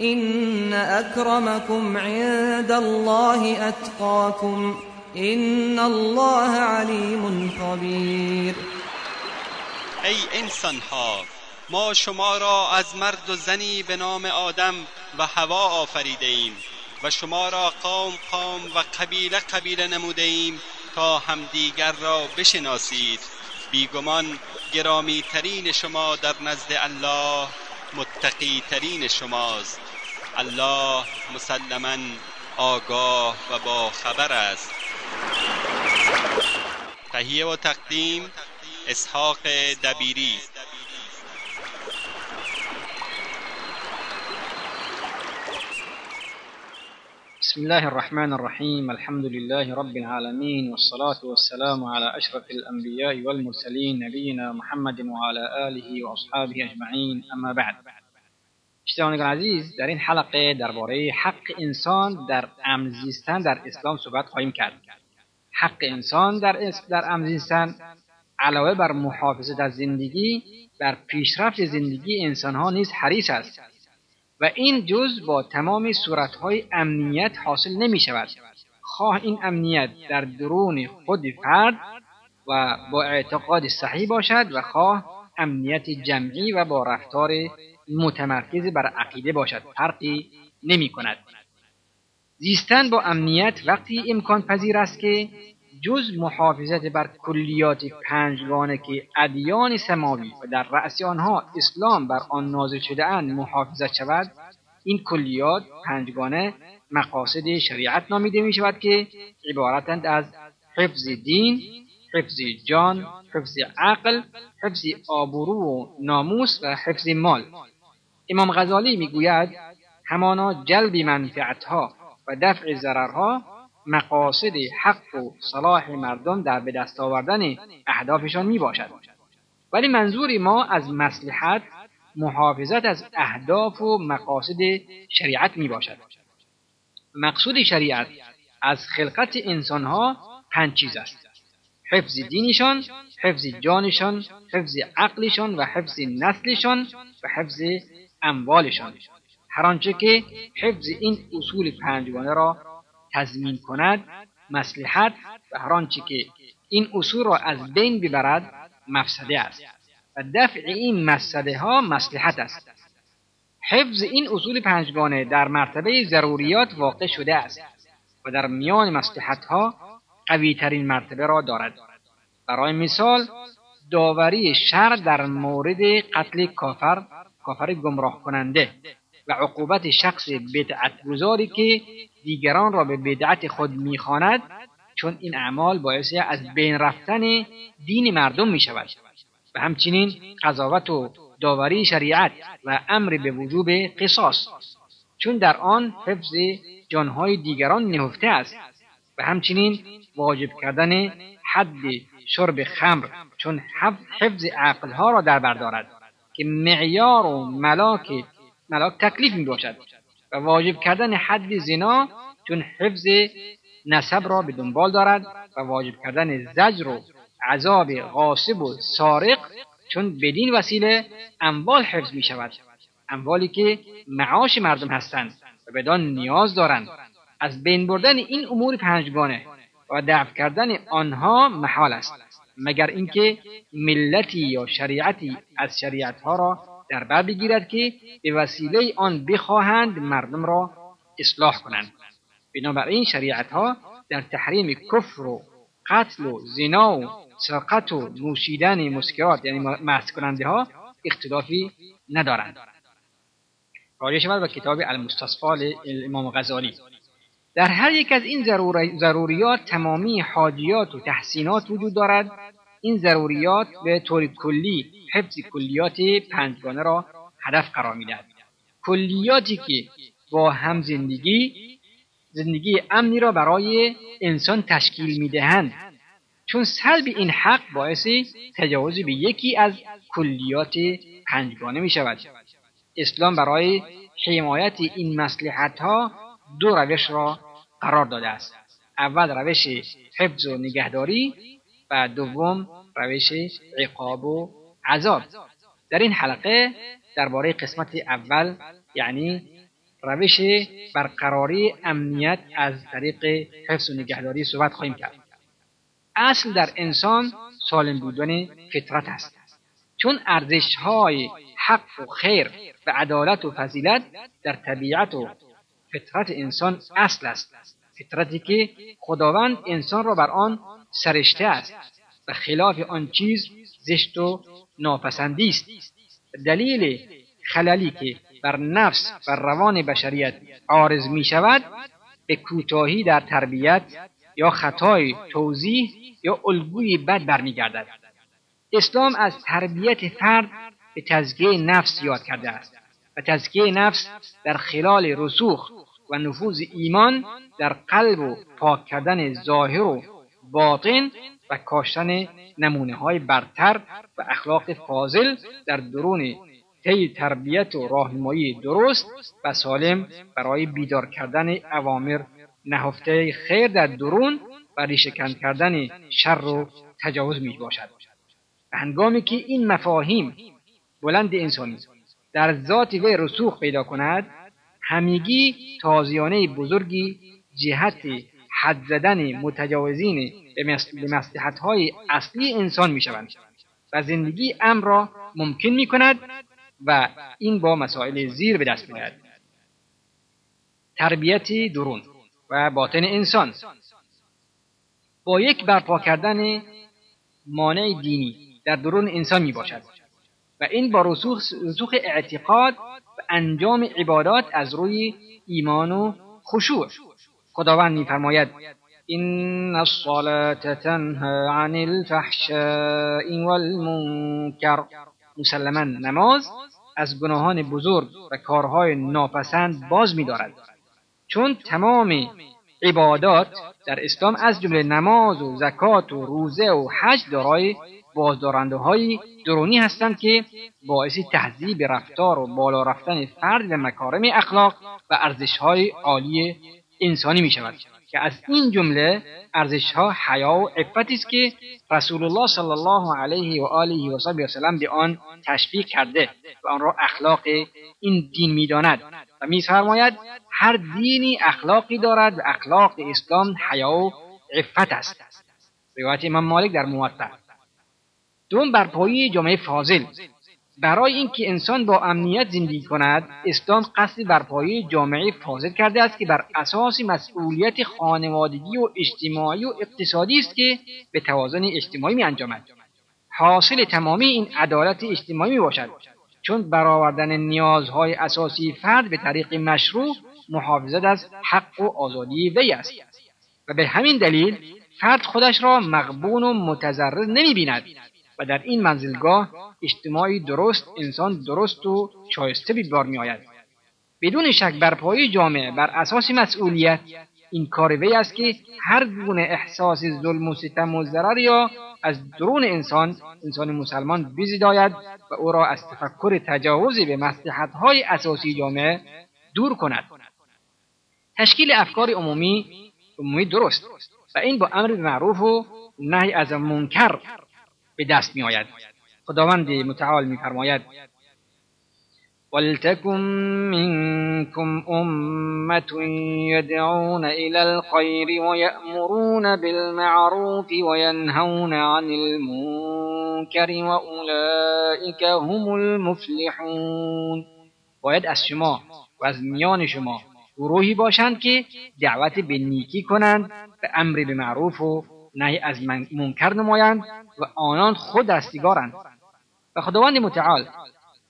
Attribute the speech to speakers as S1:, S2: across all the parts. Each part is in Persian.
S1: إن أكرمكم عند الله أتقاكم إن الله عليم خبير.
S2: ای انسان ها ما شما را از مرد و زنی به نام آدم و هوا آفریده ایم و شما را قوم قوم و قبیله قبیله نموده ایم تا همدیگر را بشناسید. بیگمان گرامی ترین شما در نزد الله متقی ترین شماست. الله مسلما آگاه و با خبر است. تهیه و تقدیم اسحاق دبیری.
S3: بسم الله الرحمن الرحيم. الحمد لله رب العالمين والصلاة والسلام على أشرف الأنبياء والمرسلين نبينا محمد وعلى آله وأصحابه أجمعين. أما بعد شنوندگان عزیز در این حلقه درباره حق انسان در امن زیستن در اسلام صحبت خواهیم کرد. حق انسان در در امن زیستن علاوه بر محافظت از زندگی بر پیشرفت زندگی انسانها نیز حریص است. و این جز با تمام صورتهای امنیت حاصل نمی شود خواه این امنیت در درون خود فرد و با اعتقاد صحیح باشد و خواه امنیت جمعی و با رفتار متمرکز بر عقیده باشد. فرقی نمی کند زیستن با امنیت وقتی امکان پذیر است که جز محافظت بر کلیات پنجگانه که ادیان سماوی و در رأس آنها اسلام بر آن نازل شده اند محافظت شود این کلیات پنجگانه مقاصد شریعت نامیده می شود که عبارتند از حفظ دین حفظ جان حفظ عقل حفظ آبرو و ناموس و حفظ مال. امام غزالی می‌گوید همانا جلب منفعتها و دفع ضررها مقاصد حق و صلاح مردم در به دست آوردن اهدافشان می باشد. ولی منظور ما از مسلحت محافظت از اهداف و مقاصد شریعت می باشد. مقصود شریعت از خلقت انسانها پنج چیز است. حفظ دینشان، حفظ جانشان، حفظ عقلشان و حفظ نسلشان و حفظ اموالشان. هر آنچه که حفظ این اصول پنجگانه را تضمین کند مسلحت و هر آنچه که این اصول را از بین ببرد مفسده است و دفع این مفسده ها مسلحت است. حفظ این اصول پنجگانه در مرتبه ضروریات واقع شده است و در میان مسلحت ها قوی ترین مرتبه را دارد. برای مثال داوری شر در مورد قتل کافر کافر گمراه کننده و عقوبت شخص بدعت گذاری که دیگران را به بدعت خود می‌خواند چون این اعمال باعث از بین رفتن دین مردم می شود و همچنین قضاوت و داوری شریعت و امر به وجوب قصاص چون در آن حفظ جانهای دیگران نهفته است. و همچنین واجب کردن حد شرب خمر چون حفظ عقلها را در بر دارد که معیار و ملاک ملاک تکلیف می باشد و واجب کردن حد زنا چون حفظ نسب را به دنبال دارد و واجب کردن زجر و عذاب غاصب و سارق چون بدین وسیله اموال حفظ می شود اموالی که معاش مردم هستند و بدان نیاز دارند. از بین بردن این امور پنجگانه و دفع کردن آنها محال است. مگر اینکه ملتی یا شریعتی از شریعتها را در بر بگیرد که به وسیله آن بخواهند مردم را اصلاح کنند. بنابراین شریعت ها در تحریم کفر و قتل و زنا و سرقت و نوشیدن مسکرات یعنی مست کننده ها اختلافی ندارند. راجع شود به کتاب المستصفال امام غزالی. در هر یک از این ضروریات تمامی حاجیات و تحسینات وجود دارد این ضروریات به طور کلی حفظ کلیات پنجگانه را هدف قرار می‌دهد. کلیاتی که با هم زندگی زندگی امنی را برای انسان تشکیل می‌دهند. چون سلب این حق باعث تجاوز به یکی از کلیات پنجگانه می شود اسلام برای حمایت این مسلحت ها دو روش را قرار داده است. اول روش حفظ و نگهداری و دوم روش عقاب و عذاب. در این حلقه درباره قسمت اول یعنی روش برقراری امنیت از طریق حفظ و نگهداری صحبت خواهیم کرد. اصل در انسان سالم بودن فطرت است. چون ارزش های حق و خیر و عدالت و فضیلت در طبیعت و فطرت انسان اصل است. فطرتی که خداوند انسان را بر آن سرشته است و خلاف آن چیز زشت و ناپسندی است. دلیل خللی که بر نفس و روان بشریت عارض می شود به کوتاهی در تربیت یا خطای توضیح یا الگوی بد برمیگردد. اسلام از تربیت فرد به تزکیه نفس یاد کرده است و تزکیه نفس در خلال رسوخ و نفوذ ایمان در قلب و پاک کردن ظاهر و باطن و کاشتن نمونه های برتر و اخلاق فاضل در درون طی تربیت و راهنمایی درست و سالم برای بیدار کردن اوامر نهفته خیر در درون و ریشهکن کردن شر و تجاوز می باشد. هنگامی که این مفاهیم بلند انسانی در ذات وی رسوخ پیدا کند همیگی تازیانه بزرگی جهت حد زدن متجاوزین به مسلحت های اصلی انسان می شوند و زندگی امر را ممکن می کند و این با مسائل زیر به دست می تربیت درون و باطن انسان با یک برپا کردن مانع دینی در درون انسان می باشد و این با رسوخ اعتقاد و انجام عبادات از روی ایمان و خشوع. خداوند میفرماید این الصلاة تنها عن الفحشاء والمنکر. مسلما نماز از گناهان بزرگ و کارهای ناپسند باز می‌دارد. چون تمام عبادات در اسلام از جمله نماز و زکات و روزه و حج دارای بازدارنده های درونی هستند که باعث تهذیب رفتار و بالا رفتن فرد و مکارم اخلاق و ارزش های عالی انسانی می شود که از این جمله ارزش ها حیا و عفتی است که رسول الله صلی الله علیه و آله و وسلم به آن تشویق کرده و آن را اخلاق این دین می‌داند و میفرماید هر دینی اخلاقی دارد و اخلاق اسلام حیا و عفت است. روایت امام مالک در موطا دوم بر پایه جامعه فاضل. برای اینکه انسان با امنیت زندگی کند اسلام قصد بر پایه جامعه فاضل کرده است که بر اساس مسئولیت خانوادگی و اجتماعی و اقتصادی است که به توازن اجتماعی می انجامد. حاصل تمامی این عدالت اجتماعی می باشد. چون برآوردن نیازهای اساسی فرد به طریق مشروع محافظت از حق و آزادی وی است. و به همین دلیل فرد خودش را مغبون و متضرر نمی بیند. و در این منزلگاه اجتماعی درست انسان درست و شایسته به بار می آید. بدون شک بر پای جامعه بر اساس مسئولیت این کار وی است که هر گونه احساس ظلم و ستم و ضرر یا از درون انسان انسان مسلمان بزیداید و او را از تفکر تجاوز به های اساسی جامعه دور کند تشکیل افکار عمومی عمومی درست و این با امر معروف و نهی از منکر به دست می آید خداوند متعال می فرماید ولتكن منكم أمة يدعون إلى الخير ويأمرون بالمعروف وينهون عن المنكر وأولئك هم المفلحون. باید از شما و از میان شما گروهی باشند که دعوت به نیکی کنند به أمر به معروف و نهی از منکر نمایند و آنان خود دستیگارند. و خداوند متعال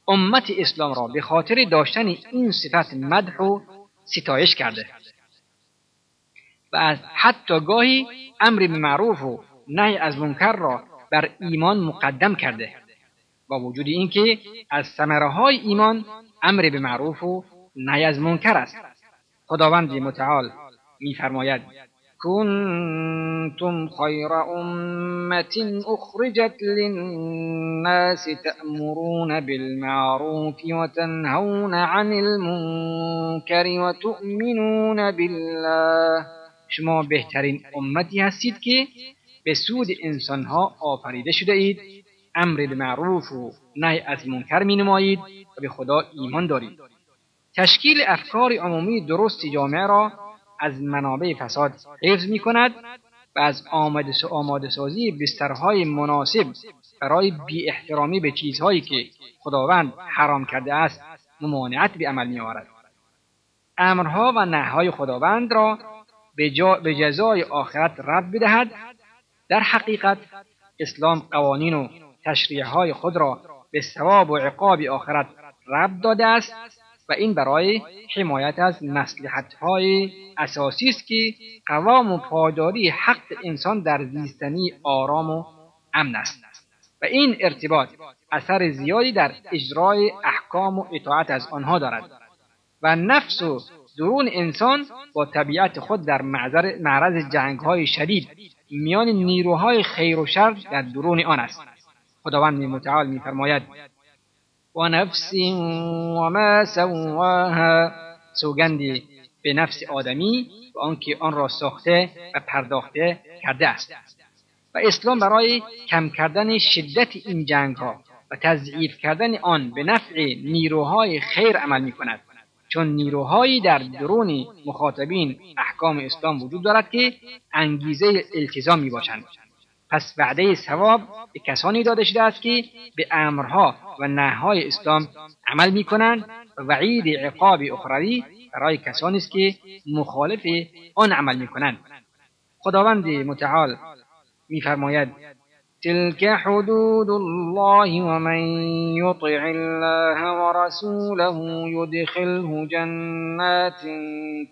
S3: امت اسلام را به خاطر داشتن این صفت مدح و ستایش کرده. و از حتی گاهی امر به معروف و نهی از منکر را بر ایمان مقدم کرده. با وجود اینکه از ثمره های ایمان امر به معروف و نهی از منکر است. خداوند متعال میفرماید كنتم خير أمة أخرجت للناس تأمرون بالمعروف وتنهون عن المنكر وتؤمنون بالله. شما بهترین امتی هستید که به سود انسانها آفریده شده اید. امر به معروف و نهی از منکر می نمایید و به خدا ایمان دارید. تشکیل افکار عمومی درست جامعه را از منابع فساد حفظ می کند و از آماده, آماده سازی بسترهای مناسب برای بی احترامی به چیزهایی که خداوند حرام کرده است ممانعت به عمل می آورد. امرها و نههای خداوند را به, به جزای آخرت رد بدهد در حقیقت اسلام قوانین و تشریح های خود را به ثواب و عقاب آخرت رب داده است و این برای حمایت از مسلحت های اساسی است که قوام و پاداری حق انسان در زیستنی آرام و امن است. و این ارتباط اثر زیادی در اجرای احکام و اطاعت از آنها دارد. و نفس و درون انسان با طبیعت خود در معرض جنگ های شدید میان نیروهای خیر و شر در درون آن است. خداوند متعال میفرماید و نفس و ما سواها. سوگندی به نفس آدمی و آنکه آن را ساخته و پرداخته کرده است. و اسلام برای کم کردن شدت این جنگ ها و تضعیف کردن آن به نفع نیروهای خیر عمل می کند چون نیروهایی در درون مخاطبین احکام اسلام وجود دارد که انگیزه التزام می باشند. پس وعده ثواب به کسانی داده شده است که به امرها و نههای اسلام عمل می کنند و وعید عقاب اخروی برای کسانی است که مخالف آن عمل می کنند خداوند متعال میفرماید تلك حدود الله ومن يطع الله ورسوله يدخله جنات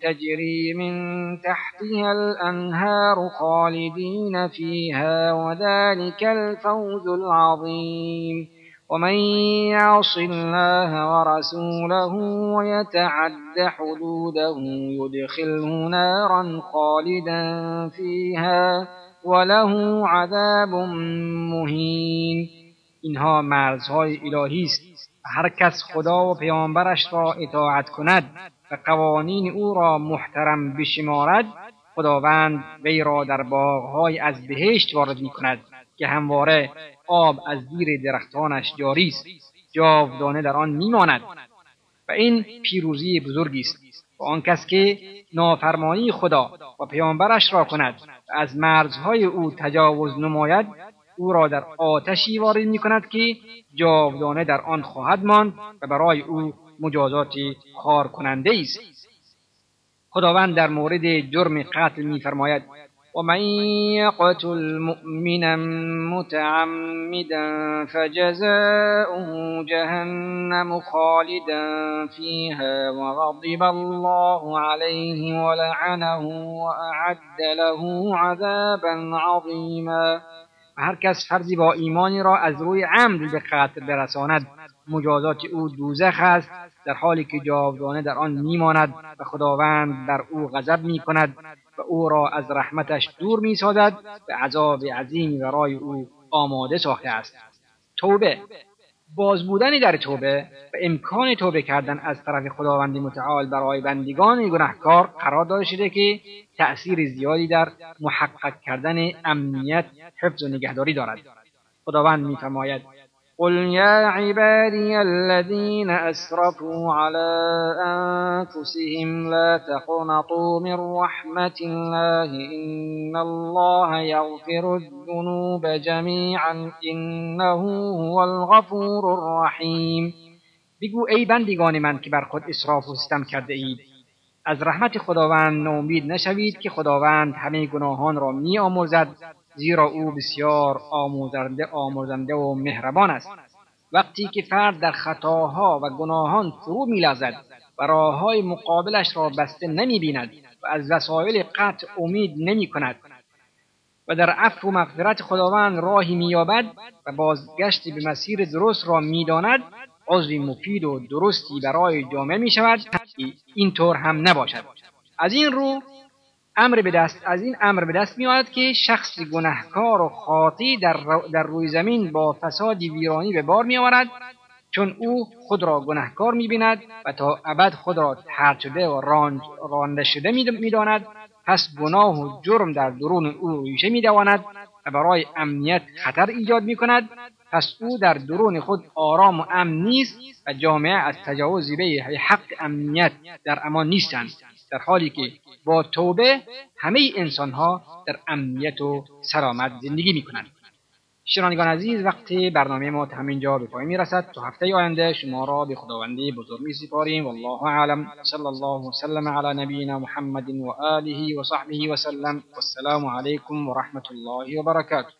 S3: تجري من تحتها الأنهار خالدين فيها وذلك الفوز العظيم ومن يعص الله ورسوله ويتعد حدوده يدخله نارا خالدا فيها وله عذاب مهین. اینها مرزهای الهی است. و هر کس خدا و پیامبرش را اطاعت کند و قوانین او را محترم بشمارد خداوند وی را در باغهای از بهشت وارد می کند که همواره آب از زیر درختانش جاری است. جاودانه در آن میماند. و این پیروزی بزرگی است. و آن کس که نافرمانی خدا و پیامبرش را کند و از مرزهای او تجاوز نماید او را در آتشی وارد می کند که جاودانه در آن خواهد ماند و برای او مجازات خار کننده است. خداوند در مورد جرم قتل میفرماید ومن يقتل مؤمنا متعمدا فجزاؤه جهنم خالدا فيها وغضب الله عليه ولعنه وأعد له عذابا عظيما. هر کس فردی با ایمانی را از روی عمد به قتل برساند. مجازات او دوزخ است در حالی که جاودانه در آن میماند و خداوند بر او غضب می کند و او را از رحمتش دور می سازد و عذاب عظیمی برای او آماده ساخته است. توبه. باز بودنی در توبه و امکان توبه کردن از طرف خداوند متعال برای بندگان گناهکار قرار داده شده که تأثیر زیادی در محقق کردن امنیت حفظ و نگهداری دارد. خداوند میفرماید قل يا عبادي الذين أسرفوا على أنفسهم لا تقنطوا من رحمة الله إن الله يغفر الذنوب جميعا إنه هو الغفور الرحيم۔ بگو ای بندگان من که بر خود اسراف و ستم کرده اید. از رحمت خداوند نومید نشوید که خداوند همه گناهان را می آمرزد زیرا او بسیار آموزنده آموزنده و مهربان است. وقتی که فرد در خطاها و گناهان فرو میلغزد و راههای مقابلش را بسته نمی بیند و از وسایل قطع امید نمی کند و در عفو و مغفرت خداوند راهی مییابد و بازگشت به مسیر درست را می‌داند عضوی مفید و درستی برای جامعه می شود اینطور هم نباشد. از این رو امر به دست از این امر به دست میآید که شخص گنهکار و خاطی در, در روی زمین با فساد ویرانی به بار میآورد چون او خود را گنهکار می‌بیند و تا ابد خود را ترد شده و رانده شده می‌داند. پس گناه و جرم در درون او ریشه میدواند و برای امنیت خطر ایجاد می‌کند. پس او در درون خود آرام و امن نیست و جامعه از تجاوز به حق امنیت در امان نیستند. در حالی که با توبه همه انسان ها در امنیت و سلامت زندگی می کنند. شنوندگان عزیز وقت برنامه ما تا همینجا به پایان می‌رسد. تا هفته آینده شما را به خداوندی بزرگ می سپاریم والله اعلم. صلی الله وسلم علی نبینا محمد و آله و صحبه وسلم والسلام علیکم و رحمت الله و برکاته.